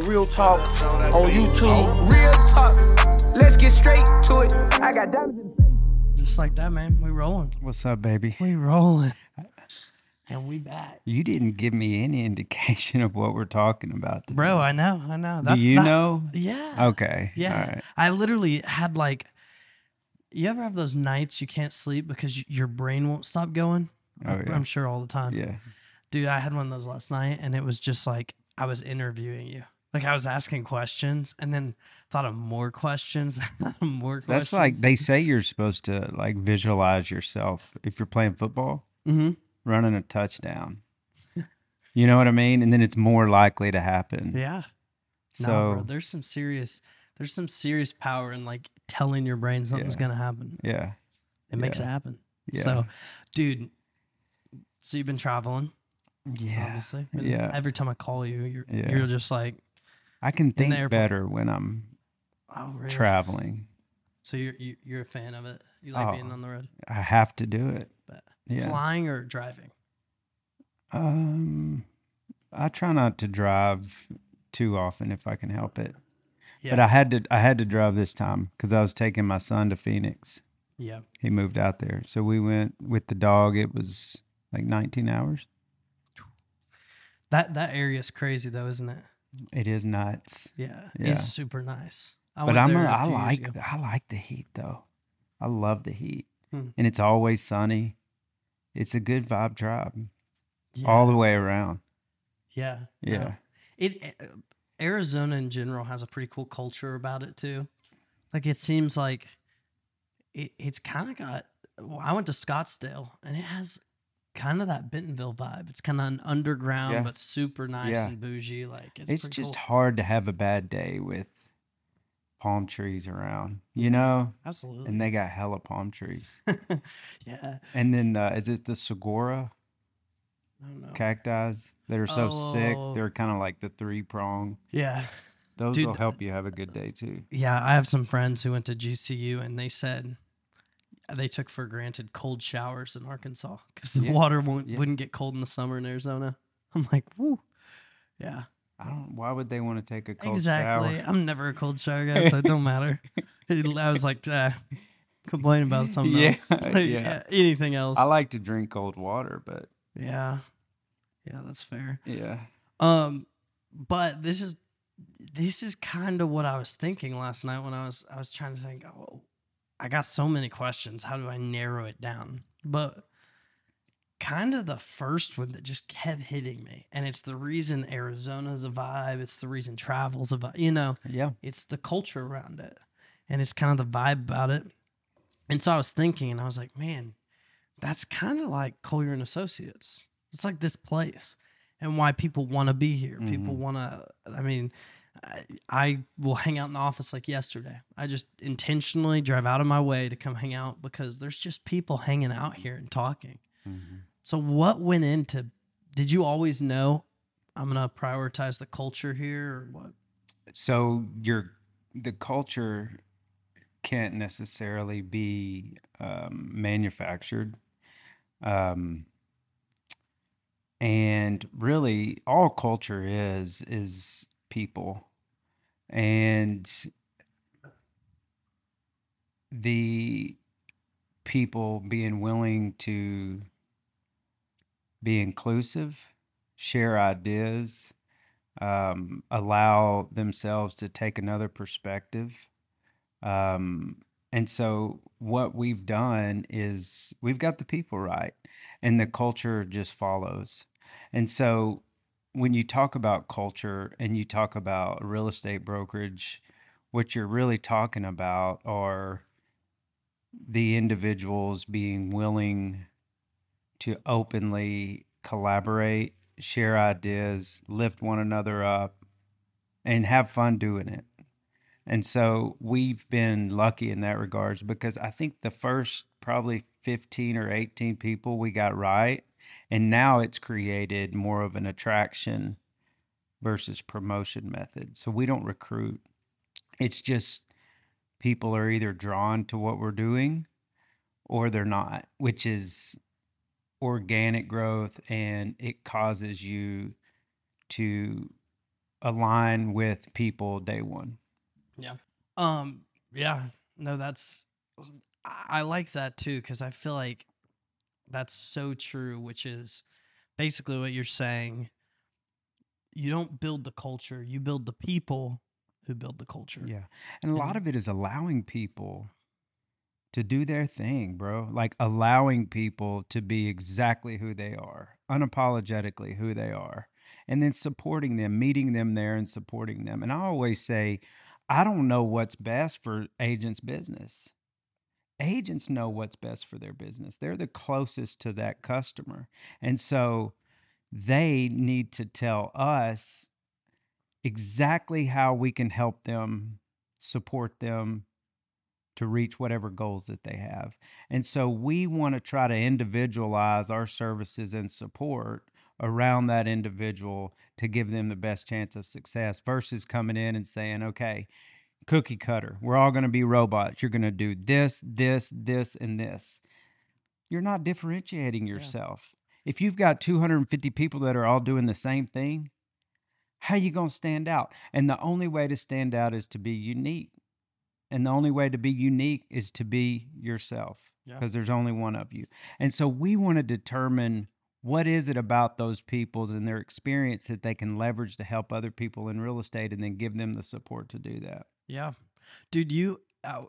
Real Talk on YouTube. Real talk. Let's get straight to it. I got diamonds. In the face. Just like that, man. We rolling. What's up, baby? We rolling. And we back. You didn't give me any indication of what we're talking about. Today. Bro, I know, I know. Do That's you not- know? Yeah. Okay. Yeah. All right. I literally had like you ever have those nights you can't sleep because your brain won't stop going? Oh, I'm- yeah. I'm sure all the time. Yeah. Dude, I had one of those last night and it was just like I was interviewing you. Like I was asking questions and then thought of more questions, more questions. That's like they say you're supposed to like visualize yourself if you're playing football, Mhm. running a touchdown. you know what I mean? And then it's more likely to happen. Yeah. So no, bro, there's some serious there's some serious power in like telling your brain something's Yeah. gonna happen. yeah. It makes it happen. Yeah. So, dude, so you've been traveling, Yeah. obviously. and Yeah. Every time I call you, you're Yeah. you're just like, I can think better when I'm oh, really? traveling. So you're you- you're a fan of it. You like being Oh. on the road, I have to do it. but Yeah. flying or driving. Um, I try not to drive too often if I can help it. Yeah. But I had to I had to drive this time because I was taking my son to Phoenix. yeah. He moved out there, so we went with the dog. It was like 19 hours. That that area is crazy though, isn't it? It is nuts. Yeah. Yeah. It's super nice. I but I'm a, I like ago. I like the heat though. I love the heat, Hmm. and it's always sunny. It's a good vibe drive yeah. all the way around. Yeah. no. Yeah. It uh, Arizona in general has a pretty cool culture about it too. Like it seems like it, it's kind of got. well, I went to Scottsdale and it has kind of that Bentonville vibe. It's kind of an underground Yeah. but super nice Yeah. and bougie. Like it's, It's, just cool. hard to have a bad day with palm trees around, you know. absolutely. And they got hella palm trees. yeah. And then uh, is it the saguaro I don't know. cacti that are so sick? Oh. They're kind of like the three prong. Yeah. Those Dude, will help you have a good day too. Yeah, I have some friends who went to GCU and they said they took for granted cold showers in Arkansas because the Yeah, water won't, yeah. wouldn't get cold in the summer in Arizona. I'm like, woo. Yeah, I don't. Why would they want to take a cold exactly. shower? I'm never a cold shower guy, so it don't matter. I was like, uh, complaining about something Yeah, else. Like, yeah. Anything else. I like to drink cold water, but yeah. Yeah, that's fair. yeah, Um, but this is this is kind of what I was thinking last night when I was I was trying to think. Oh, I got so many questions. How do I narrow it down? But kind of the first one that just kept hitting me, and it's the reason Arizona's a vibe. It's the reason travel's a vibe. You know, yeah, it's the culture around it, and it's kind of the vibe about it. And so I was thinking, and I was like, man, that's kind of like Collier and Associates. It's like this place, and why people want to be here. People mm-hmm. want to. I mean, I, I will hang out in the office like yesterday. I just intentionally drive out of my way to come hang out because there's just people hanging out here and talking. So what went into? Did you always know I'm gonna prioritize the culture here, or what? so your the culture can't necessarily be um, manufactured um, and really all culture is is people and the people being willing to be inclusive share ideas um, allow themselves to take another perspective. Um, and so, what we've done is we've got the people right, and the culture just follows. And so, when you talk about culture and you talk about real estate brokerage, what you're really talking about are the individuals being willing to openly collaborate, share ideas, lift one another up, and have fun doing it. And so we've been lucky in that regards because I think the first probably 15 or 18 people we got right. And now it's created more of an attraction versus promotion method. So we don't recruit. It's just people are either drawn to what we're doing or they're not, which is organic growth and it causes you to align with people day one. Yeah. Um. Yeah. No, that's. I like that too because I feel like that's so true. Which is basically what you're saying. You don't build the culture; you build the people who build the culture. Yeah. And a lot of it is allowing people to do their thing, bro. Like allowing people to be exactly who they are, unapologetically who they are, and then supporting them, meeting them there and supporting them. And I always say, I don't know what's best for agents' business. Agents know what's best for their business. They're the closest to that customer. And so they need to tell us exactly how we can help them, support them to reach whatever goals that they have. And so we want to try to individualize our services and support around that individual to give them the best chance of success versus coming in and saying, okay, cookie cutter, we're all going to be robots. You're going to do this, this, this, and this. You're not differentiating yourself. If you've got 250 people that are all doing the same thing, how are you going to stand out? And the only way to stand out is to be unique. And the only way to be unique is to be yourself Yeah. because there's only one of you. And so we want to determine what is it about those peoples and their experience that they can leverage to help other people in real estate and then give them the support to do that. Yeah. Dude, you uh,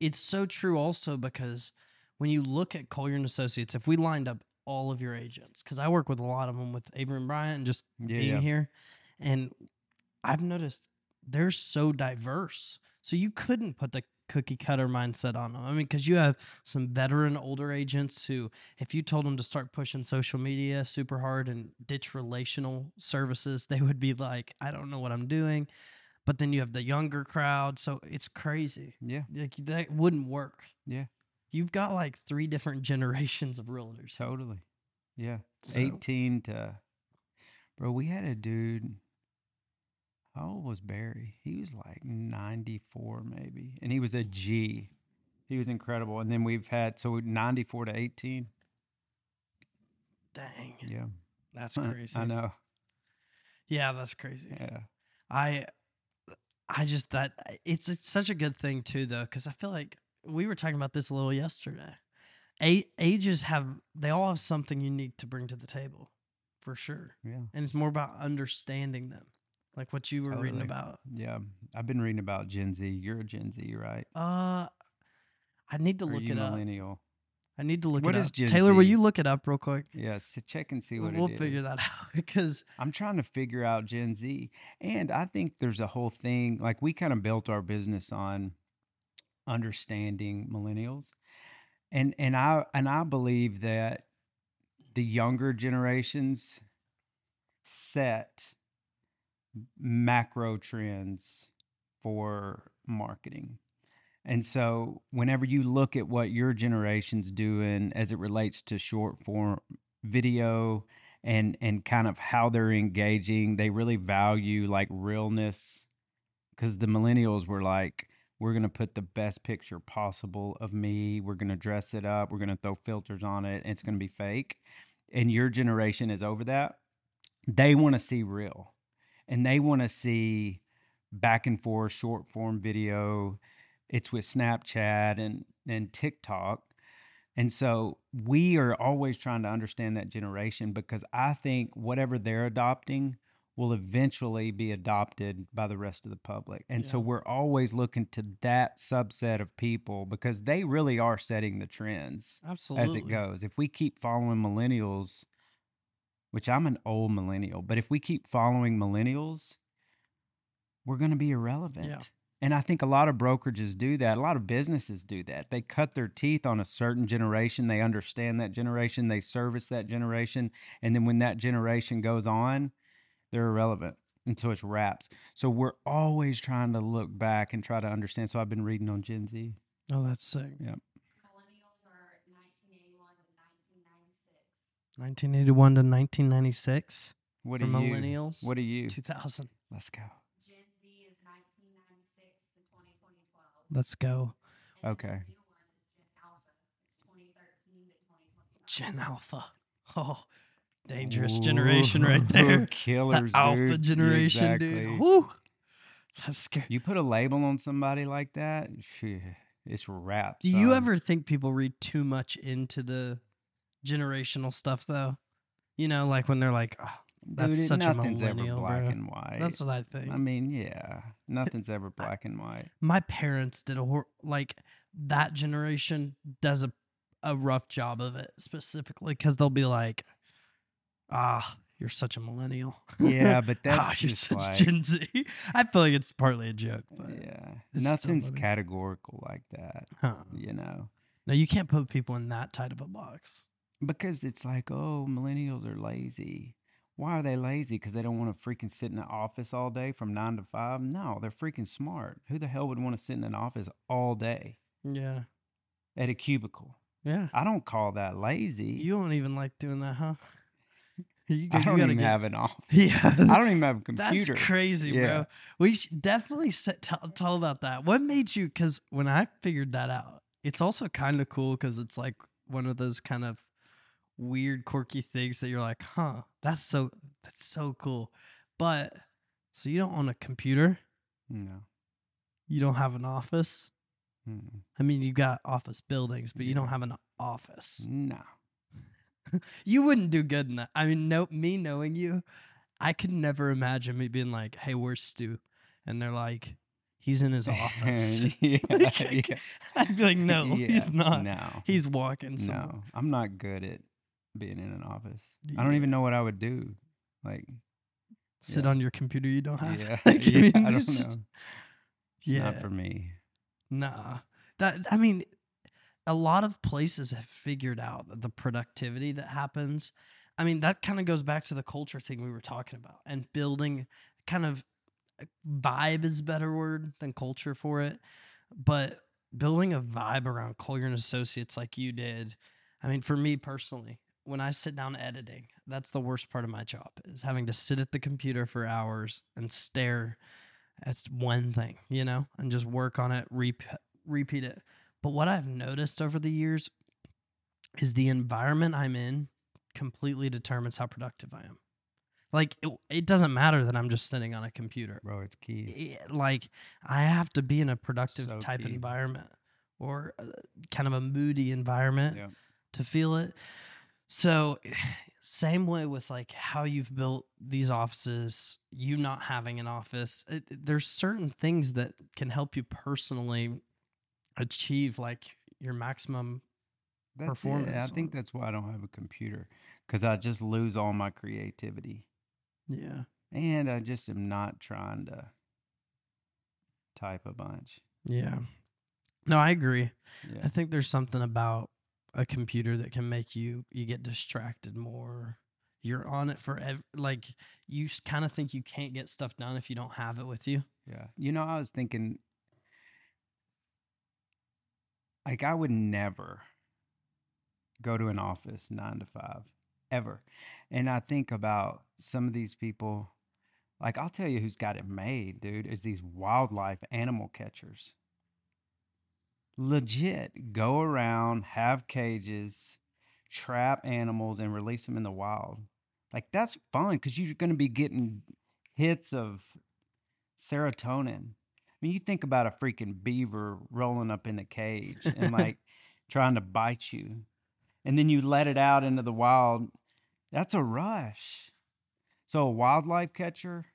it's so true also because when you look at Collier and Associates, if we lined up all of your agents, because I work with a lot of them with Avery and Bryant and just Yeah, being yeah. here, and I've noticed they're so diverse. So you couldn't put the cookie cutter mindset on them. I mean, because you have some veteran older agents who, if you told them to start pushing social media super hard and ditch relational services, they would be like, I don't know what I'm doing. But then you have the younger crowd. So it's crazy. Yeah. Like that wouldn't work. Yeah. You've got like three different generations of realtors. Totally. Yeah. So- 18 to, bro, we had a dude. How old was Barry? He was like 94, maybe. And he was a G. He was incredible. And then we've had, so 94 to 18. Dang. Yeah. That's crazy. I know. Yeah, that's crazy. Yeah. I I just that it's it's such a good thing too though cuz I feel like we were talking about this a little yesterday. A- ages have they all have something unique to bring to the table for sure. Yeah. And it's more about understanding them. Like what you were reading about. Yeah. I've been reading about Gen Z. You're a Gen Z, right? Uh I need to Or look it up. I need to look What it is up. Gen Taylor, will you look it up real quick? Yeah. So check and see what we'll it is. figure that out because I'm trying to figure out Gen Z. And I think there's a whole thing like we kind of built our business on understanding millennials. And and I and I believe that the younger generations set macro trends for marketing. And so whenever you look at what your generation's doing as it relates to short form video and and kind of how they're engaging, they really value like realness cuz the millennials were like we're going to put the best picture possible of me. We're going to dress it up. We're going to throw filters on it. It's going to be fake. And your generation is over that. They want to see real and they want to see back and forth short form video. It's with Snapchat and, and TikTok. And so we are always trying to understand that generation because I think whatever they're adopting will eventually be adopted by the rest of the public. And so we're always looking to that subset of people because they really are setting the trends absolutely as it goes. If we keep following millennials, which I'm an old millennial, but if we keep following millennials, we're going to be irrelevant. And I think a lot of brokerages do that. A lot of businesses do that. They cut their teeth on a certain generation. They understand that generation. They service that generation. And then when that generation goes on, they're irrelevant until it's wraps. So we're always trying to look back and try to understand. So I've been reading on Gen Z. Oh, that's sick. Yeah. Millennials are 1981 to 1996. 1981 to 1996 What are you? millennials. What are you? 2000. Let's go. Gen Z is 1996 to 2012. Let's go. Okay. The new one is Gen Alpha. It's 2013 to 2025. Gen Alpha. Oh, dangerous generation right there. The Killers, alpha dude. generation, dude. Exactly. Woo. That's scary. You put a label on somebody like that, it's wrapped. Do you ever think people read too much into the generational stuff though? You know, like when they're like, oh, that's Dude, such a nothing's ever millennial, black bro. and white. that's what I think. I mean, yeah, nothing's ever black and white. My parents did a hor- like that generation does a a rough job of it specifically because they'll be like, ah, you're such a millennial. Yeah, but ah, that's you're just such like, Gen Z. I feel like it's partly a joke, but yeah, nothing's categorical like that. huh. You know, no, you can't put people in that tight of a box. because it's like, oh, millennials are lazy. Why are they lazy? Because they don't want to freaking sit in the office all day from nine to five? No, they're freaking smart. Who the hell would want to sit in an office all day Yeah, at a cubicle? yeah. I don't call that lazy. You don't even like doing that, huh? You, I don't even get- have an office. Yeah, I don't even have a computer. That's crazy, Yeah. bro. We should definitely set, tell, tell about that. What made you? Because when I figured that out, it's also kind of cool because it's like one of those kind of weird, quirky things that you're like, huh, that's so that's so cool. But so you don't own a computer, No. you don't have an office. Mm-mm. I mean, you got office buildings, but you don't have an office. No. You wouldn't do good in that. I mean, no, me knowing you, I could never imagine me being like, "Hey, where's Stu?" And they're like, "He's in his office." yeah, Like, yeah. I'd be like, "No, he's not. No. He's walking somewhere." No. I'm not good at being in an office. I don't even know what I would do. Like, Sit Yeah. on your computer. You don't have. yeah, Like, yeah, I mean, don't just- know. It's Yeah. not for me. Nah. That I mean, a lot of places have figured out that the productivity that happens. I mean, that kind of goes back to the culture thing we were talking about and building kind of uh, vibe is a better word than culture for it. But building a vibe around Collier and Associates like you did. I mean, for me personally, when I sit down editing, that's the worst part of my job is having to sit at the computer for hours and stare that's one thing, you know, and just work on it, reap, repeat it. But what I've noticed over the years is the environment I'm in completely determines how productive I am. Like it, it doesn't matter that I'm just sitting on a computer. Bro, it's key. It- like I have to be in a productive So type key. environment or uh, kind of a moody environment Yeah. to feel it. So, same way with like how you've built these offices, you not having an office, it, there's certain things that can help you personally achieve like your maximum. That's it. I think that's why I don't have a computer because I just lose all my creativity. Yeah. And I just am not trying to type a bunch. Yeah. No, I agree. Yeah. I think there's something about a computer that can make you you get distracted more. You're on it for ev- like you kind of think you can't get stuff done if you don't have it with you. Yeah. You know, I was thinking, like, I would never go to an office nine to five, ever. And I think about some of these people, like, I'll tell you who's got it made, dude, is these wildlife animal catchers. Legit go around, have cages, trap animals, and release them in the wild. Like, that's fun because you're going to be getting hits of serotonin. I mean, you think about a freaking beaver rolling up in a cage and like trying to bite you, and then you let it out into the wild. That's a rush. So, a wildlife catcher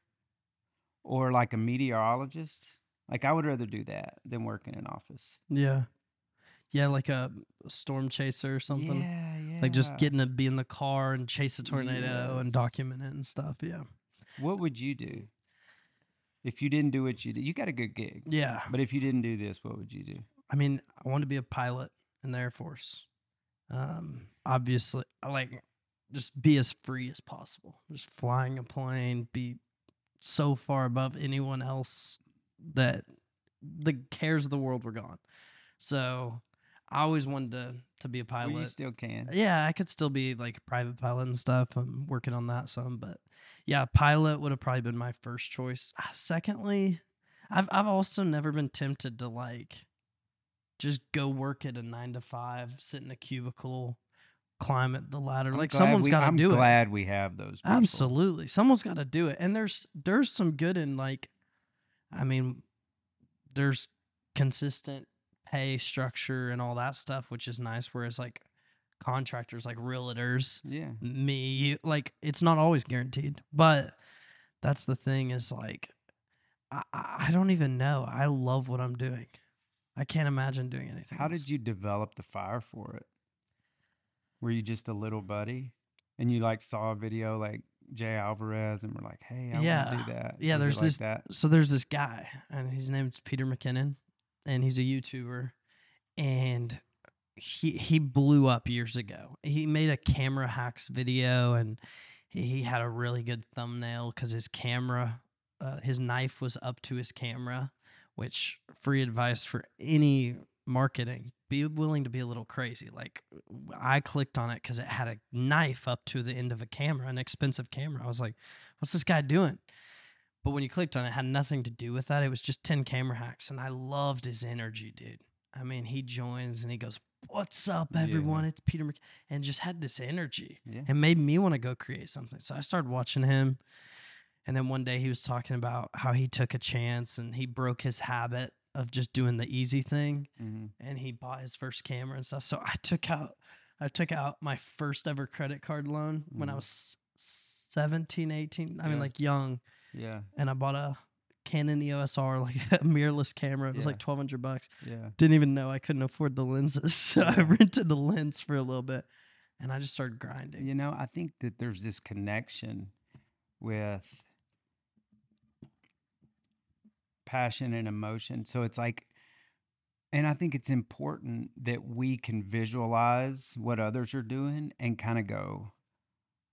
or like a meteorologist, like I would rather do that than work in an office. Yeah. Yeah, like a storm chaser or something. Yeah, yeah. Like just getting to be in the car and chase a tornado and document it and stuff. Yeah. What would you do if you didn't do what you did? You got a good gig, Yeah. but if you didn't do this, what would you do? I mean, I want to be a pilot in the Air Force. Um, obviously, I like just be as free as possible. Just flying a plane, be so far above anyone else that the cares of the world were gone. So I always wanted to to be a pilot. Well, you still can. yeah, I could still be like a private pilot and stuff. I'm working on that some, but yeah, pilot would have probably been my first choice. Ah, Secondly, I've I've also never been tempted to like just go work at a nine to five, sit in a cubicle, climb it the ladder. I'm like someone's got to do it. I'm glad we have those. People. Absolutely. Someone's got to do it. And there's there's some good in like I mean there's consistent pay structure and all that stuff which is nice whereas like contractors like realtors Yeah. me like it's not always guaranteed but that's the thing is like I, I don't even know i love what i'm doing i can't imagine doing anything How else. did you develop the fire for it? Were you just a little buddy, and you like saw a video like Jay Alvarrez, and we're like, "Hey, I want to Yeah. do that." Yeah, there's this- that. so there's this guy and his name's Peter McKinnon and he's a YouTuber and he he blew up years ago. He made a camera hacks video and he, he had a really good thumbnail cuz his camera uh, his knife was up to his camera, which free advice for any marketing. Be willing to be a little crazy. Like I clicked on it cuz it had a knife up to the end of a camera, an expensive camera. I was like, what's this guy doing? But when you clicked on it, it had nothing to do with that. It was just 10 camera hacks. And I loved his energy, dude. I mean, he joins and he goes, What's up, Yeah. everyone? It's Peter Mc-, and just had this energy. Yeah. It made me want to go create something. So I started watching him. And then one day he was talking about how he took a chance and he broke his habit of just doing the easy thing hmm and he bought his first camera and stuff. So I took out I took out my first ever credit card loan when I Mhm. was 17, 18. I mean like young Yeah. and I bought a Canon EOS R, like a mirrorless camera. It was Yeah. like twelve hundred bucks. Yeah. Didn't even know I couldn't afford the lenses, so I rented a lens for a little bit, and I just started grinding. You know, I think that there's this connection with passion and emotion. So it's like, and I think it's important that we can visualize what others are doing and kind of go,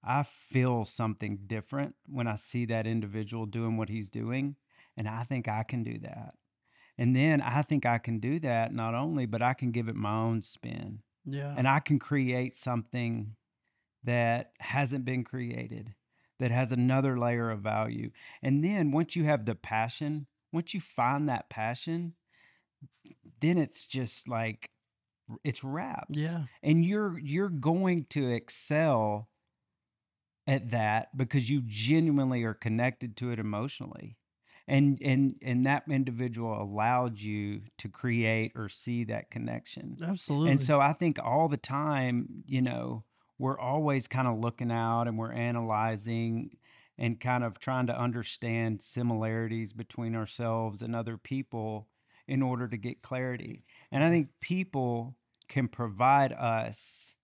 I feel something different when I see that individual doing what he's doing. And I think I can do that. And then I think I can do that not only, but I can give it my own spin Yeah, and I can create something that hasn't been created, that has another layer of value. And then once you have the passion, once you find that passion, then it's just like it's wraps. yeah, And you're you're going to excel at that because you genuinely are connected to it emotionally. And and and that individual allowed you to create or see that connection. absolutely. And so I think all the time, you know, we're always kind of looking out and we're analyzing and kind of trying to understand similarities between ourselves and other people in order to get clarity. And I think people can provide us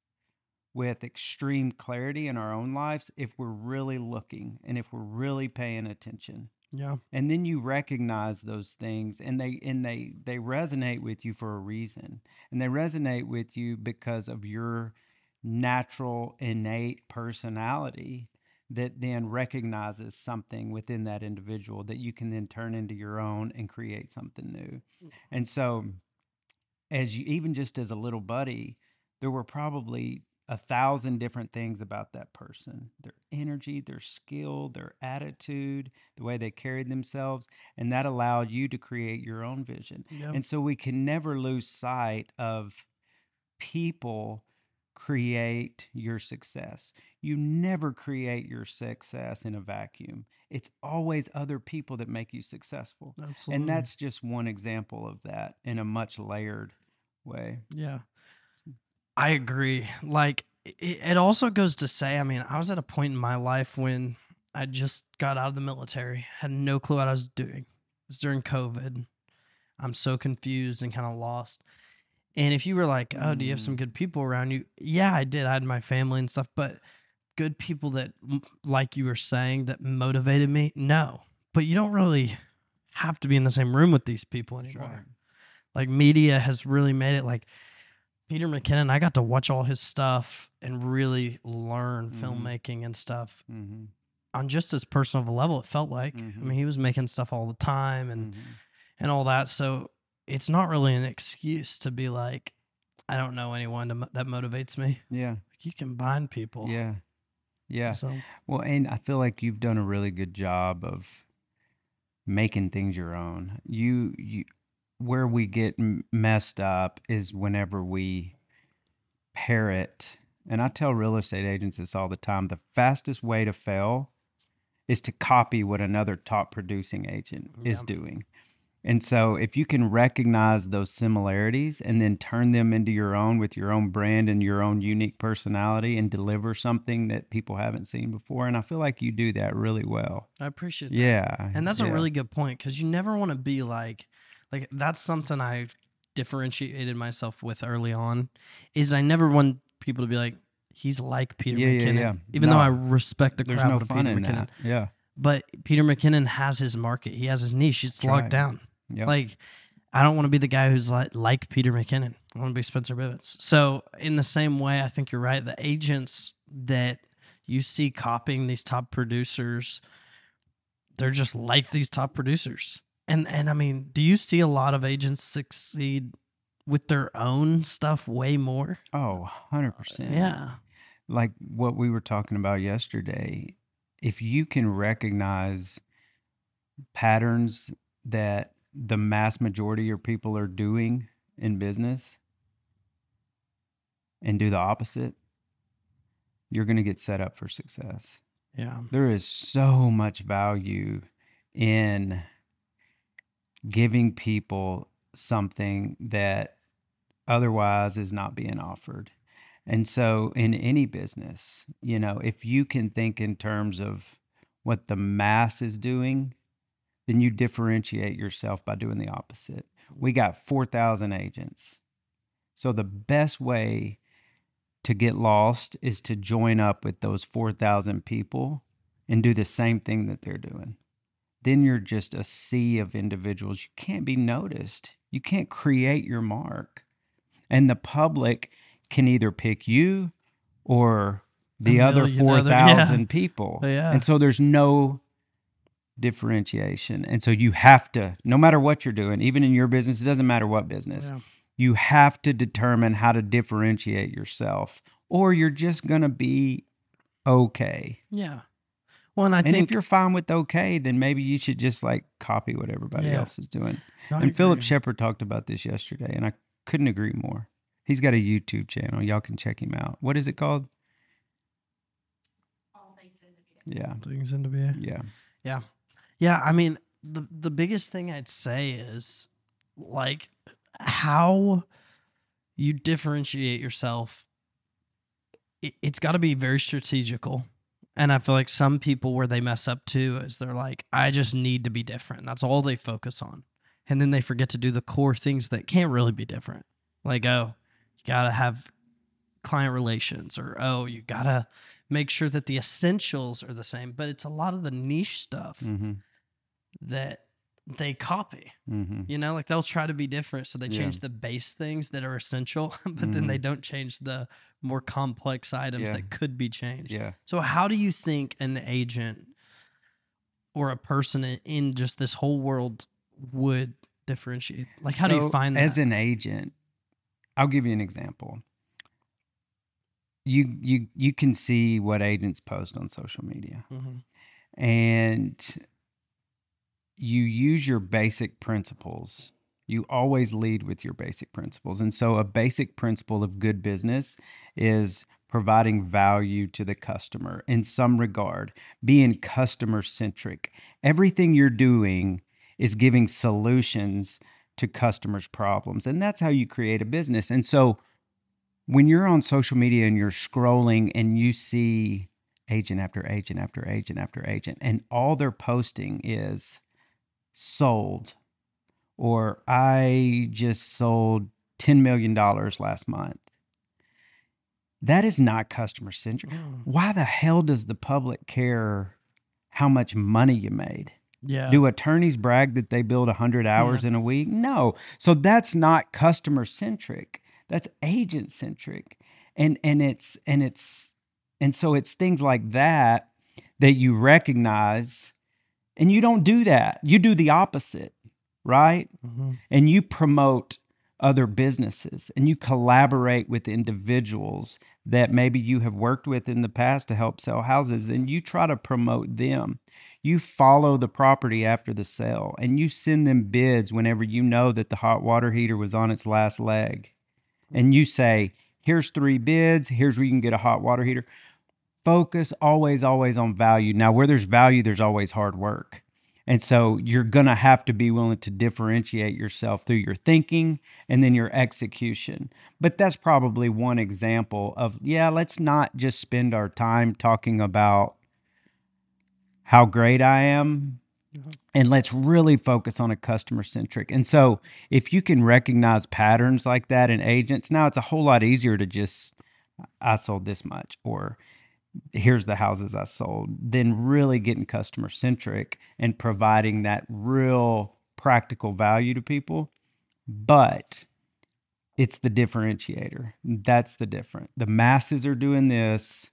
with extreme clarity in our own lives if we're really looking and if we're really paying attention. Yeah, and then you recognize those things and they and they they resonate with you for a reason. And they resonate with you because of your natural innate personality that then recognizes something within that individual that you can then turn into your own and create something new. Mm-hmm. And so as you even just as a little buddy there were probably a thousand different things about that person. Their energy their skill their attitude the way they carried themselves and that allowed you to create your own vision. Yeah, and so we can never lose sight of people create your success. You never create your success in a vacuum. It's always other people that make you successful. absolutely. And that's just one example of that in a much layered way. Yeah. I agree. Like it, it also goes to say, I mean, I was at a point in my life when I just got out of the military, had no clue what I was doing. It's during COVID. I'm so confused and kind of lost. And if you were like, "Oh, do you have some Mm. good people around you?" Yeah, I did. I had my family and stuff, but good people that like you were saying that motivated me? No. But you don't really have to be in the same room with these people anymore like media has really made it like Peter McKinnon, I got to watch all his stuff and really learn Mhm. filmmaking and stuff Mm-hmm. on just as personal of a level. It felt like. Mhm. I mean, he was making stuff all the time and Mm-hmm. and all that. So it's not really an excuse to be like, I don't know anyone to, mo- that motivates me. Yeah. You can bind people. Yeah. Yeah. So Well, and I feel like you've done a really good job of making things your own. You you where we get messed up is whenever we parrot and I tell real estate agents this all the time the fastest way to fail is to copy what another top producing agent is doing. And so if you can recognize those similarities and then turn them into your own with your own brand and your own unique personality and deliver something that people haven't seen before. And I feel like you do that really well. I appreciate that. Yeah. And that's yeah. a really good point because you never want to be like, like that's something I've differentiated myself with early on. Is I never want people to be like, he's like Peter Yeah, yeah, McKinnon, yeah. even though I respect the There's crap no of fun Peter in McKinnon. that. Yeah. But Peter McKinnon has his market. He has his niche. It's That's locked right. down. Yep. Like, I don't want to be the guy who's like like Peter McKinnon. I want to be Spencer Bivens. So, in the same way, I think you're right. The agents that you see copying these top producers, they're just like these top producers. And and I mean, do you see a lot of agents succeed with their own stuff way more? Oh, 100%. Yeah. like what we were talking about yesterday, if you can recognize patterns that the mass majority of your people are doing in business and do the opposite, you're going to get set up for success. Yeah. There is so much value in giving people something that otherwise is not being offered. And so, in any business, you know, if you can think in terms of what the mass is doing, then you differentiate yourself by doing the opposite. We got 4,000 agents. So, the best way to get lost is to join up with those 4,000 people and do the same thing that they're doing. Then you're just a sea of individuals. You can't be noticed, you can't create your mark. And the public can either pick you or the other million other- 4,000 yeah. people. Yeah. And so there's no differentiation. And so you have to, no matter what you're doing, even in your business, it doesn't matter what business, Yeah. you have to determine how to differentiate yourself or you're just going to be okay. Yeah. Well, and I and think if you're fine with okay, then maybe you should just like copy what everybody Yeah. else is doing. No, and Philip agree. Shepard talked about this yesterday, and I couldn't agree more. He's got a YouTube channel. Y'all can check him out. What is it called? All things in the Yeah. things into be. Yeah. Yeah. Yeah, I mean, the the biggest thing I'd say is like how you differentiate yourself it, it's got to be very strategical. And I feel like some people where they mess up too is they're like I just need to be different. That's all they focus on. And then they forget to do the core things that can't really be different. Like oh, you got to have client relations or oh, you got to make sure that the essentials are the same, but it's a lot of the niche stuff Mm-hmm. that they copy. Mm-hmm. You know, like they'll try to be different, so they Yeah. change the base things that are essential, but then they don't change the more complex items Yeah. that could be changed. Yeah. So, how do you think an agent or a person in- in just this whole world would differentiate? Like, how do you find that? as an agent? I'll give you an example. You you you can see what agents post on social media, Mhm. and you use your basic principles. You always lead with your basic principles, and so a basic principle of good business is providing value to the customer in some regard, being customer centric. Everything you're doing is giving solutions to customers' problems. And that's how you create a business. And so when you're on social media and you're scrolling and you see agent after agent after agent after agent, and all they're posting is sold, or I just sold $10 million last month. That is not customer centric. Why the hell does the public care how much money you made? Yeah. Do attorneys brag that they build 100 hours in a week? No. So that's not customer centric. That's agent centric. And and it's and it's and so it's things like that that you recognize and you don't do that. You do the opposite, right? Mhm. and you promote other businesses and you collaborate with individuals that maybe you have worked with in the past to help sell houses and you try to promote them. You follow the property after the sale and you send them bids whenever you know that the hot water heater was on its last leg. And you say, here's three bids, here's where you can get a hot water heater. Focus always, always on value. Now, where there's value, there's always hard work. And so you're going to have to be willing to differentiate yourself through your thinking and then your execution. But that's probably one example of, yeah, let's not just spend our time talking about how great I am Mm-hmm. and let's really focus on a customer centric. And so if you can recognize patterns like that in agents, now it's a whole lot easier to just, I sold this much or here's the houses I sold, then really getting customer centric and providing that real practical value to people. But it's the differentiator. That's the different. The masses are doing this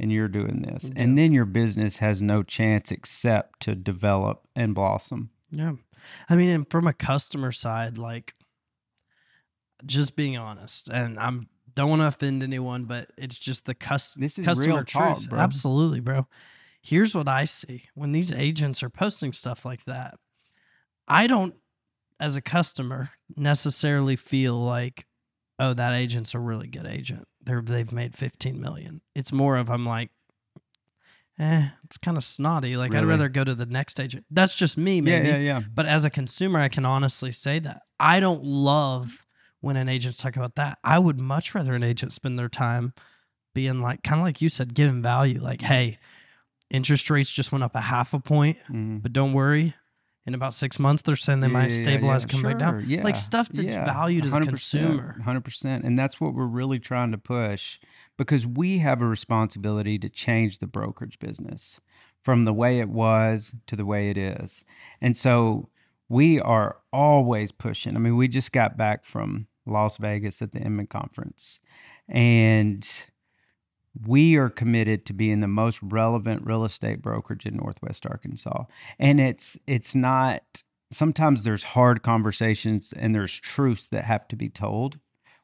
and you're doing this. And then your business has no chance except to develop and blossom. Yeah. I mean, and from a customer side, like just being honest, and I'm don't want to offend anyone, but it's just the cus- This is customer real talk, truth. bro. Absolutely, bro. Here's what I see when these agents are posting stuff like that. I don't, as a customer, necessarily feel like, oh, that agent's a really good agent. They're they've made 15 million. It's more of I'm like, eh, it's kind of snotty. Like I'd rather go to the next agent. That's just me, maybe. Yeah, yeah, yeah. But as a consumer, I can honestly say that I don't love when an agent's talking about that. I would much rather an agent spend their time being like, kind of like you said, giving value. Like, hey, interest rates just went up a half a point, Mhm. but don't worry. In about six months, they're saying they Yeah, might stabilize, yeah. come back down. Yeah, Like stuff that's yeah, valued as a 100%, consumer. 100%. And that's what we're really trying to push because we have a responsibility to change the brokerage business from the way it was to the way it is. And so we are always pushing. I mean, we just got back from Las Vegas at the Inman conference and we are committed to being the most relevant real estate brokerage in Northwest Arkansas. And it's it's not sometimes there's hard conversations and there's truths that have to be told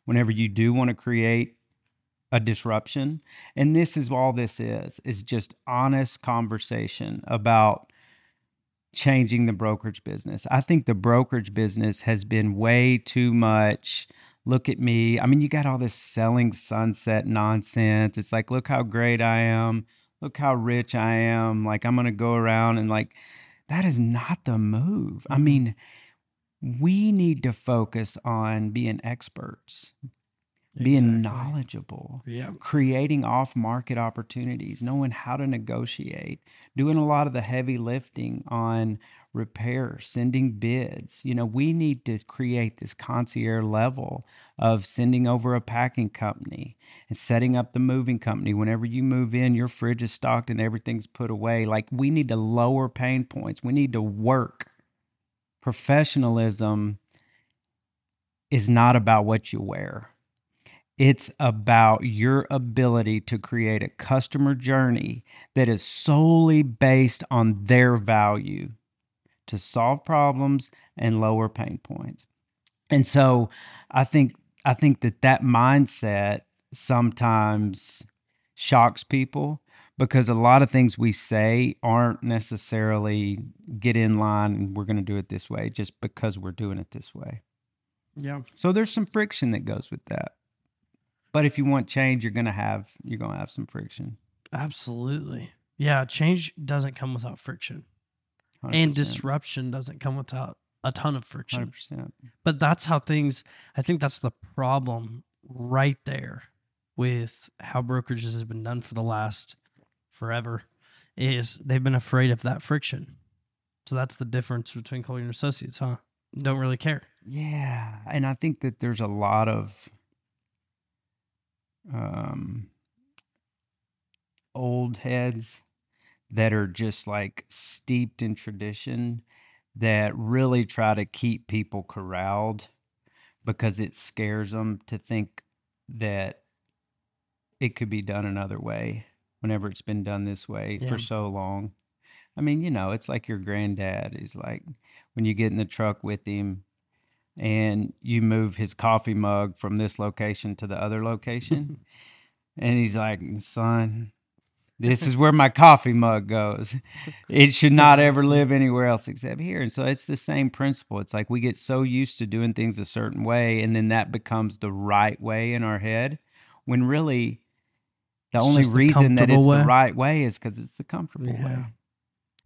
whenever you do want to create a disruption. And this is all this is is just honest conversation about changing the brokerage business. I think the brokerage business has been way too much look at me. I mean, you got all this selling sunset nonsense. It's like, look how great I am. Look how rich I am. Like, I'm going to go around and like, that is not the move. I mm-hmm. mean, we need to focus on being experts, being knowledgeable, Yeah. creating off market opportunities, knowing how to negotiate, doing a lot of the heavy lifting on repair, sending bids. You know, we need to create this concierge level of sending over a packing company and setting up the moving company. Whenever you move in, your fridge is stocked and everything's put away. Like we need to lower pain points. We need to work. Professionalism is not about what you wear. It's about your ability to create a customer journey that is solely based on their value to solve problems and lower pain points. And so I think I think that that mindset sometimes shocks people because a lot of things we say aren't necessarily get in line and we're going to do it this way just because we're doing it this way. Yeah. So there's some friction that goes with that. But if you want change, you're gonna have you're gonna have some friction. Absolutely. Yeah. Change doesn't come without friction, and 100%. disruption doesn't come without a ton of friction. 100%. But that's how things, I think that's the problem right there with how brokerages has been done for the last forever is they've been afraid of that friction. So that's the difference between Collier and Associates, huh? Don't really care. Yeah, and I think that there's a lot of um old heads that are just like steeped in tradition that really try to keep people corralled because it scares them to think that it could be done another way whenever it's been done this way Yeah. for so long. I mean, you know, it's like your granddad is like when you get in the truck with him and you move his coffee mug from this location to the other location. and he's like, son, This is where my coffee mug goes. It should not ever live anywhere else except here. And so it's the same principle. It's like we get so used to doing things a certain way, and then that becomes the right way in our head, when really the It's only the reason that it's way. the right way is because it's the comfortable Yeah. way.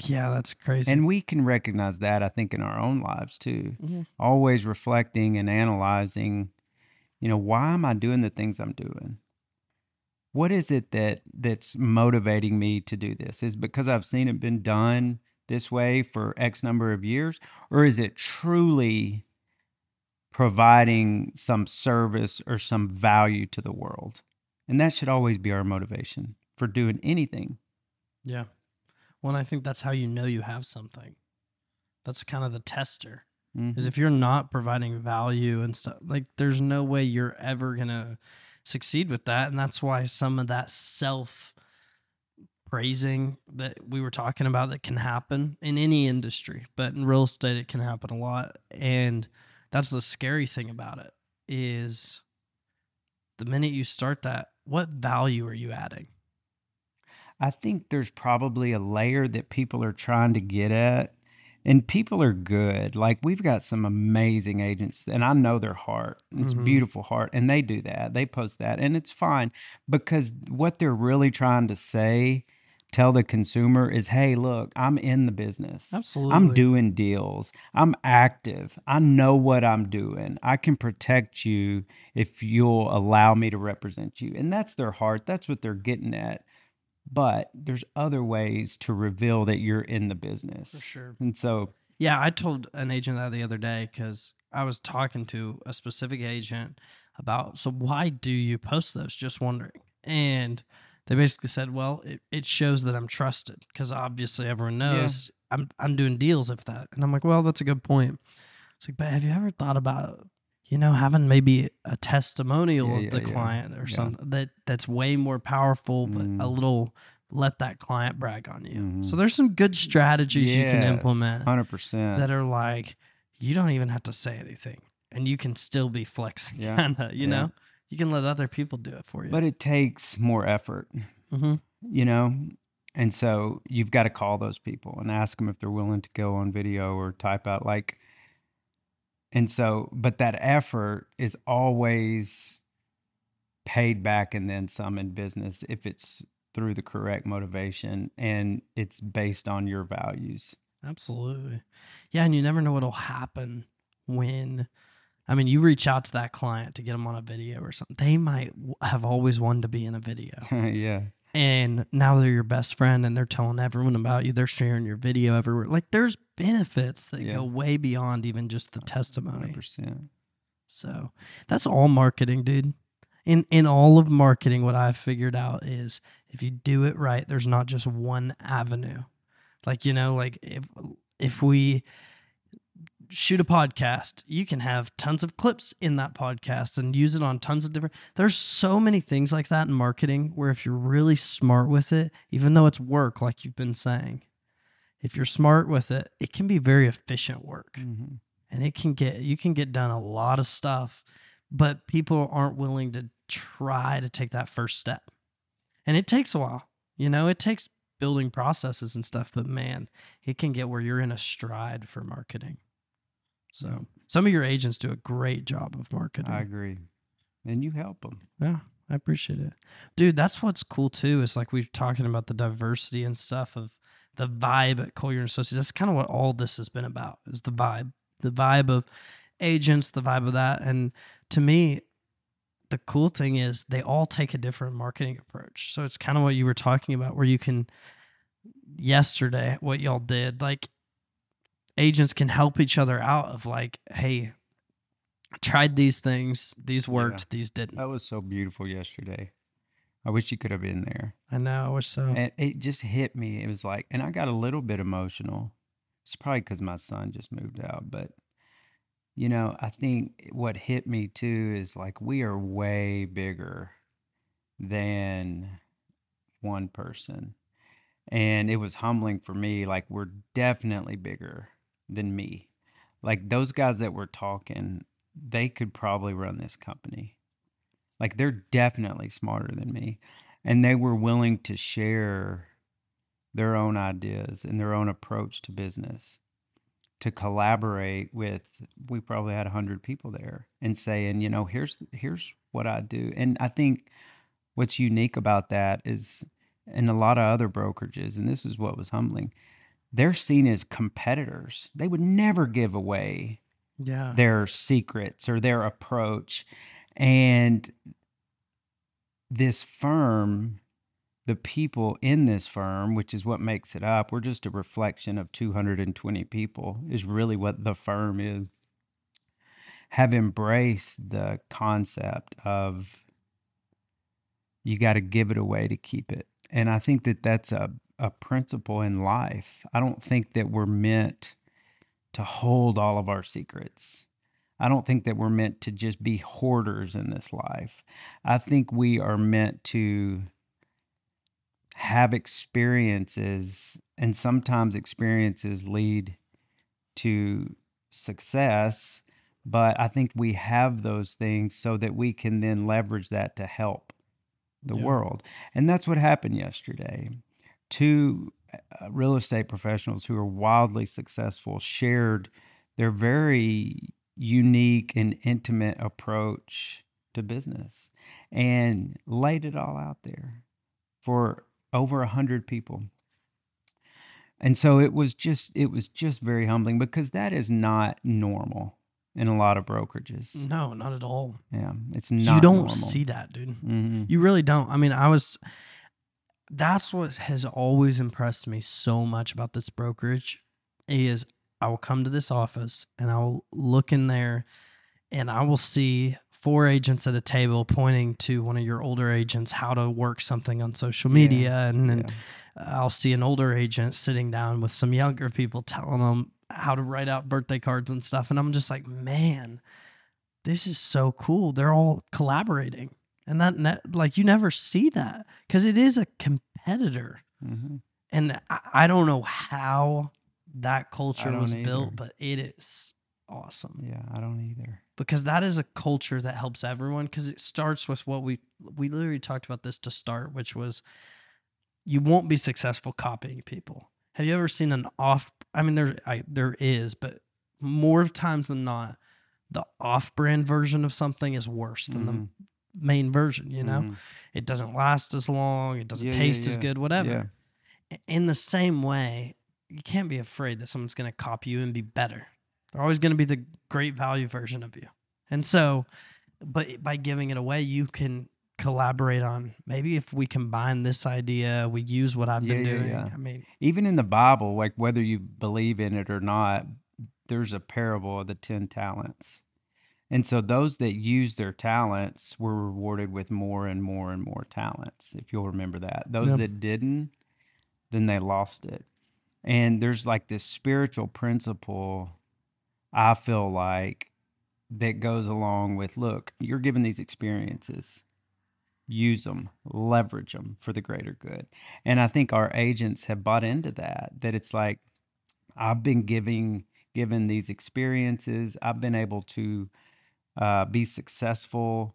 Yeah, that's crazy. And we can recognize that, I think, in our own lives too. Mhm. Always reflecting and analyzing, you know, why am I doing the things I'm doing? What is it that that's motivating me to do this? Is it because I've seen it been done this way for X number of years? Or is it truly providing some service or some value to the world? And that should always be our motivation for doing anything. Yeah. Well, and I think that's how you know you have something. That's kind of the tester. Mhm. Is if you're not providing value and stuff, like there's no way you're ever gonna succeed with that. And that's why some of that self praising that we were talking about that can happen in any industry, but in real estate it can happen a lot. And that's the scary thing about it is the minute you start that, what value are you adding? I think there's probably a layer that people are trying to get at, and people are good. Like we've got some amazing agents, and I know their heart. It's Mhm. beautiful heart, and they do that. They post that, and it's fine because what they're really trying to say, tell the consumer is, "Hey, look, I'm in the business. Absolutely. I'm doing deals. I'm active. I know what I'm doing. I can protect you if you'll allow me to represent you. And that's their heart. That's what they're getting at. But there's other ways to reveal that you're in the business. For sure. And so, Yeah, I told an agent that the other day because I was talking to a specific agent about, so why do you post those? Just wondering. And they basically said, well, it, it shows that I'm trusted because obviously everyone knows I'm, I'm doing deals if that. And I'm like, well, that's a good point. It's like, but have you ever thought about, you know, having maybe a testimonial Yeah, of yeah, the yeah. client or something that that's way more powerful, but a Mm. little let that client brag on you. Mhm. So there's some good strategies you can implement 100%. that are like you don't even have to say anything and you can still be flexing Yeah, kind of you know you can let other people do it for you but it takes more effort. hmm you know and so you've got to call those people and ask them if they're willing to go on video or type out like and so but that effort is always paid back and then some in business if it's through the correct motivation and it's based on your values. Absolutely. Yeah and you never know what'll happen when i mean you reach out to that client to get them on a video or something. They might have always wanted to be in a video. Yeah and now they're your best friend and they're telling everyone about you they're sharing your video everywhere like there's benefits that Yeah. go way beyond even just the testimony 100% So that's all marketing, dude. In in all of marketing, what I've figured out is if you do it right, there's not just one avenue. Like, you know, like if if we shoot a podcast, you can have tons of clips in that podcast and use it on tons of different there's so many things like that in marketing where if you're really smart with it, even though it's work, like you've been saying, if you're smart with it, it can be very efficient work. Hmm and it can get you can get done a lot of stuff but people aren't willing to try to take that first step. And it takes a while you know it takes building processes and stuff but man it can get where you're in a stride for marketing so some of your agents do a great job of marketing i agree and you help them yeah, I appreciate it. Dude, that's what's cool too. Is like we're talking about the diversity and stuff of the vibe at Collier and Associates. That's kind of what all this has been about is the vibe. The vibe of agents, the vibe of that. And to me, the cool thing is they all take a different marketing approach. So it's kind of what you were talking about where you can yesterday what y'all did, like agents can help each other out of like, hey, I tried these things, these worked, these didn't. that was so beautiful yesterday i wish you could have been there I know. I wish so. and it just hit me. It was like, and I got a little bit emotional. It's probably because my son just moved out, but you know, I think what hit me too is like we are way bigger than one person, and it was humbling for me. Like we're definitely bigger than me. Like those guys that were talking, they could probably run this company. Like they're definitely smarter than me. and they were willing to share their own ideas and their own approach to business to collaborate with we probably had 100 people there and saying you know here's here's what i do and i think what's unique about that is in a lot of other brokerages and this is what was humbling they're seen as competitors they would never give away Yeah. their secrets or their approach. And this firm, the people in this firm, which is what makes it up, we're just a reflection of 220 people, is really what the firm is, have embraced the concept of you got to give it away to keep it. And I think that that's a, a principle in life. I don't think that we're meant to hold all of our secrets. I don't think that we're meant to just be hoarders in this life. I think we are meant to have experiences, and sometimes experiences lead to success. But I think we have those things so that we can then leverage that to help the Yeah. world. And that's what happened yesterday. Two uh, real estate professionals who are wildly successful shared their very unique and intimate approach to business and laid it all out there for over a hundred people and so it was just it was just very humbling because that is not normal in a lot of brokerages No, not at all. yeah it's not you don't normal. see that, dude. Mhm. You really don't. I mean, I was. That's what has always impressed me so much about this brokerage is I will come to this office and I will look in there and I will see four agents at a table pointing to one of your older agents how to work something on social Yeah, media and then yeah. I'll see an older agent sitting down with some younger people telling them how to write out birthday cards and stuff. And I'm just like, man, this is so cool. They're all collaborating. And that, ne- like, you never see that because it is a competitor. Mhm. And I, I don't know how that culture was either. built, but it is awesome yeah i don't either because that is a culture that helps everyone because it starts with what we we literally talked about this to start which was you won't be successful copying people have you ever seen an off i mean there I, there is but more times than not the off-brand version of something is worse than Mhm. the main version you know Mhm. it doesn't last as long it doesn't Yeah, yeah, taste as good whatever yeah in the same way, you can't be afraid that someone's going to copy you and be better. They're always going to be the great value version of you. And so, but by giving it away, you can collaborate on maybe if we combine this idea, we use what I've been Yeah, yeah, doing. yeah. I mean, even in the Bible, like whether you believe in it or not, there's a parable of the 10 talents. And so those that used their talents were rewarded with more and more and more talents, if you'll remember that. Those Yeah. that didn't, then they lost it. And there's like this spiritual principle, I feel like, that goes along with look, you're given these experiences use them, leverage them for the greater good. And I think our agents have bought into that, that it's like, I've been giving, given these experiences, I've been able to uh, be successful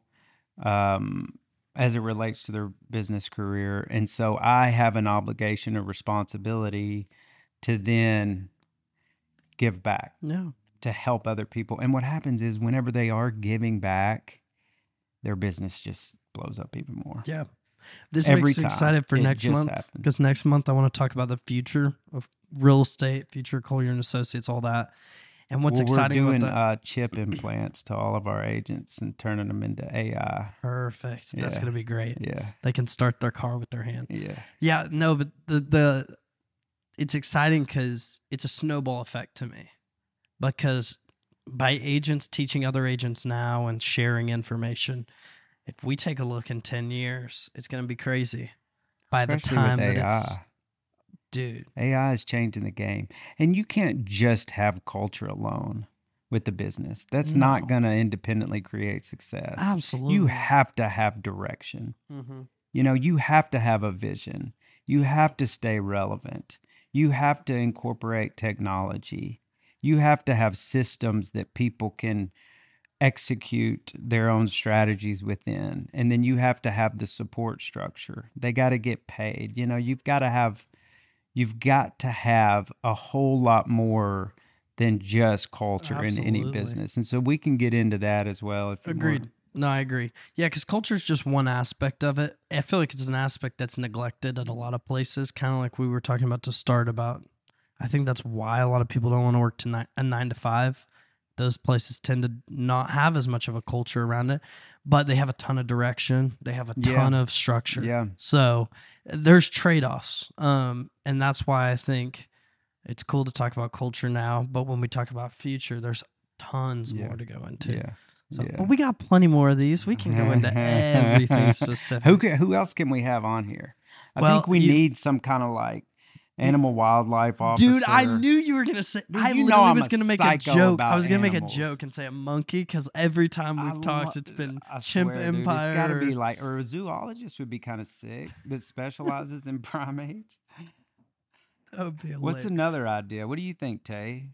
um, as it relates to their business career. And so I have an obligation or responsibility to then give back no. to help other people. And what happens is whenever they are giving back, their business just blows up even more. Yeah. This Every makes me excited for next month because next month I want to talk about the future of real estate, future Collier and Associates, all that. And what's well, exciting we're doing that? uh, chip implants to all of our agents and turning them into AI. Perfect. Yeah. That's going to be great. Yeah, They can start their car with their hand. yeah, Yeah, no, but the the it's exciting because it's a snowball effect to me. Because by agents teaching other agents now and sharing information, if we take a look in ten years, it's gonna be crazy. By Especially the time that AI. it's dude, AI is changing the game, and you can't just have culture alone with the business. That's No. not going to independently create success. absolutely. You have to have direction. hmm You know, you have to have a vision. You have to stay relevant. You have to incorporate technology. You have to have systems that people can execute their own strategies within. And then you have to have the support structure. They got to get paid. You know, you've got to have you've got to have a whole lot more than just culture in any business. And so we can get into that as well if you want. Agreed. No, I agree. Yeah, because culture is just one aspect of it. I feel like it's an aspect that's neglected at a lot of places, kind of like we were talking about to start about. I think that's why a lot of people don't want to work to nine, a nine to five. Those places tend to not have as much of a culture around it, but they have a ton of direction. They have a Yeah. ton of structure. Yeah. So there's trade offs. Um, and that's why I think it's cool to talk about culture now. But when we talk about future, there's tons Yeah. more to go into. Yeah. So, yeah. But we got plenty more of these. We can go into everything specific. Who ca- who else can we have on here? I Well, think we you- need some kind of like animal wildlife officer. Dude, I knew you were gonna say. Dude, I you know literally I'm was a gonna make a psycho joke. I was gonna make animals. a joke and say a monkey because every time we've talked, lo- it's been I chimp swear, dude, empire. It's got to be like, or a zoologist would be kind of sick that specializes in primates. that would be What's hilarious. another idea? What do you think, Tay?